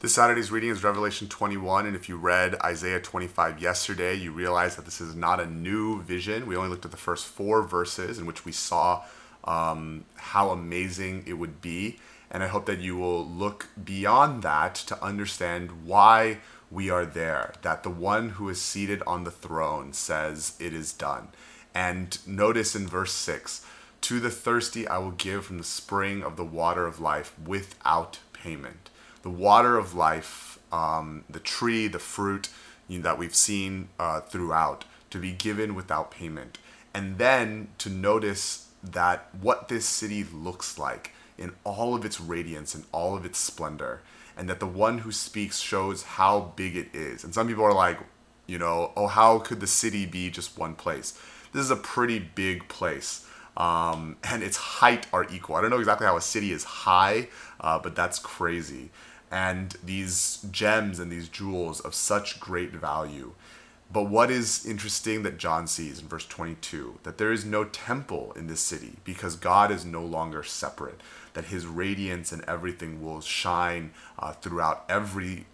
This Saturday's reading is Revelation 21, and if you read Isaiah 25 yesterday, you realize that this is not a new vision. We only looked at the first four verses in which we saw um, how amazing it would be, and I hope that you will look beyond that to understand why we are there. That the one who is seated on the throne says, It is done. And notice in verse 6 To the thirsty I will give from the spring of the water of life without payment the water of life, um, the tree, the fruit you know, that we've seen uh, throughout, to be given without payment. And then to notice that what this city looks like in all of its radiance and all of its splendor, and that the one who speaks shows how big it is. And some people are like, you know, oh, how could the city be just one place? This is a pretty big place. Um, and its height are equal. I don't know exactly how a city is high, uh, but that's crazy and these gems and these jewels of such great value. But what is interesting that John sees in verse 22 that there is no temple in this city because God is no longer separate, that his radiance and everything will shine uh, throughout every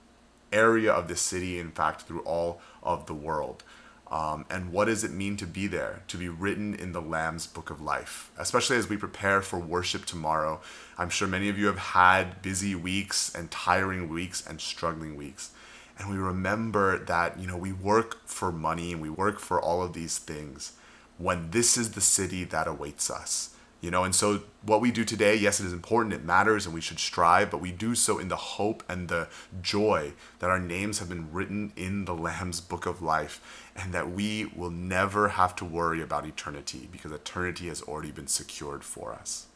area of the city, in fact, through all of the world. Um, and what does it mean to be there, to be written in the Lamb's book of life? Especially as we prepare for worship tomorrow. I'm sure many of you have had busy weeks and tiring weeks and struggling weeks. And we remember that, you know, we work for money and we work for all of these things when this is the city that awaits us you know and so what we do today yes it is important it matters and we should strive but we do so in the hope and the joy that our names have been written in the lamb's book of life and that we will never have to worry about eternity because eternity has already been secured for us